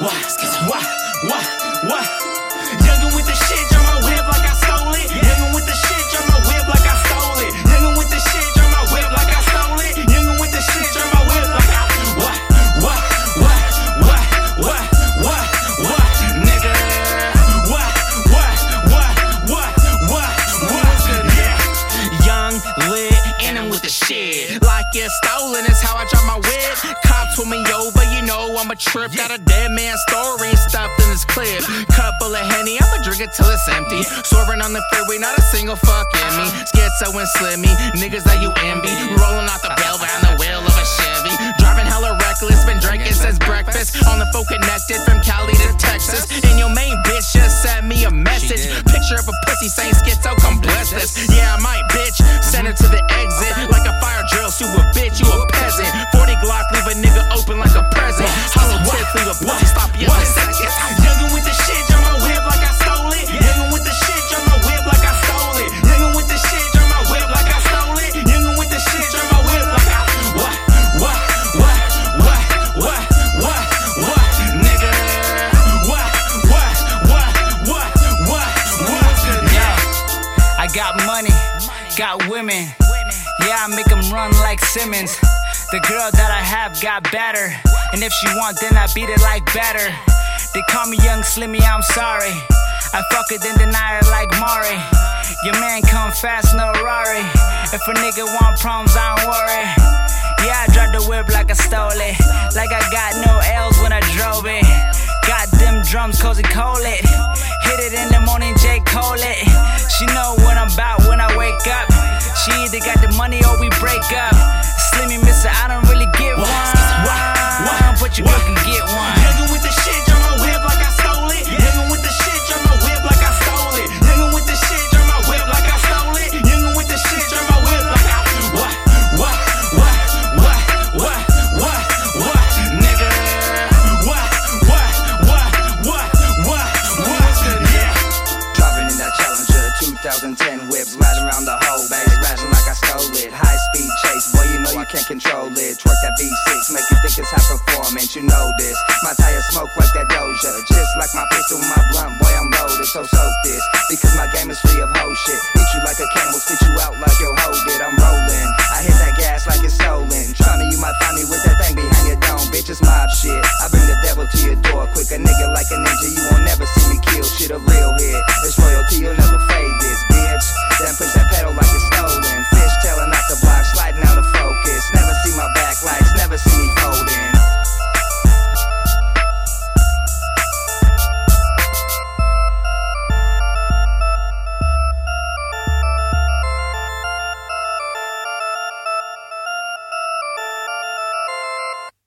what, what, what, what? Shit. Like it's stolen, is how I drop my whip. Cops pull me over, you know I'm a trip. Got a dead man story stuffed in this clip. Couple of henny, I'ma drink it till it's empty. Swerving on the freeway, not a single fuck in me. Skitzo and slimmy, niggas that you envy. Rolling out the bell behind the wheel of a Chevy. Driving hella reckless, been drinking since breakfast. On the phone connected from Cali to Texas. And your main bitch just sent me a message. Picture of a pussy saying Skitzo, come bless this. Yeah, I might bitch. Send her to the you a peasant. 40 Glock, leave a nigga open like a present. Hollow tip, leave a pussy, stop yelling seconds. Youngin' with the shit, drop my whip like I stole it. Youngin' with the shit, drop my whip like I stole it. Youngin' with the shit, drop my whip like I stole it. Youngin' with the shit, drop my whip like I what, what, what, what, what, what, what, nigga? What, what, what, what, what, what, Yeah, I got money, got women. Yeah, I make them run like Simmons. The girl that I have got better. And if she want, then I beat it like better. They call me Young Slimmy, I'm sorry. I fuck it, then deny her like Mari. Your man come fast, no Rari. If a nigga want problems, I don't worry. Yeah, I drive the whip like I stole it. Like I got no L's when I drove it. Got them drums, cozy cold it. Hit it in the morning, J. Cole it. She know what I'm about when I wake up. She either got the money or we break up. my a smoke like that Doja. Just like my pistol, my blunt, boy, I'm loaded. So soak this, because my game is free of whole shit. Eat you like a camel, spit you out like your hoe did. I'm rolling. I hit that gas like it's stolen. Try me, you might find me with that thing behind your dome. Bitch, it's mob shit. I bring the devil to your door quick. A nigga like a ninja, you won't never see me kill shit. A real hit. It's royalty, you'll never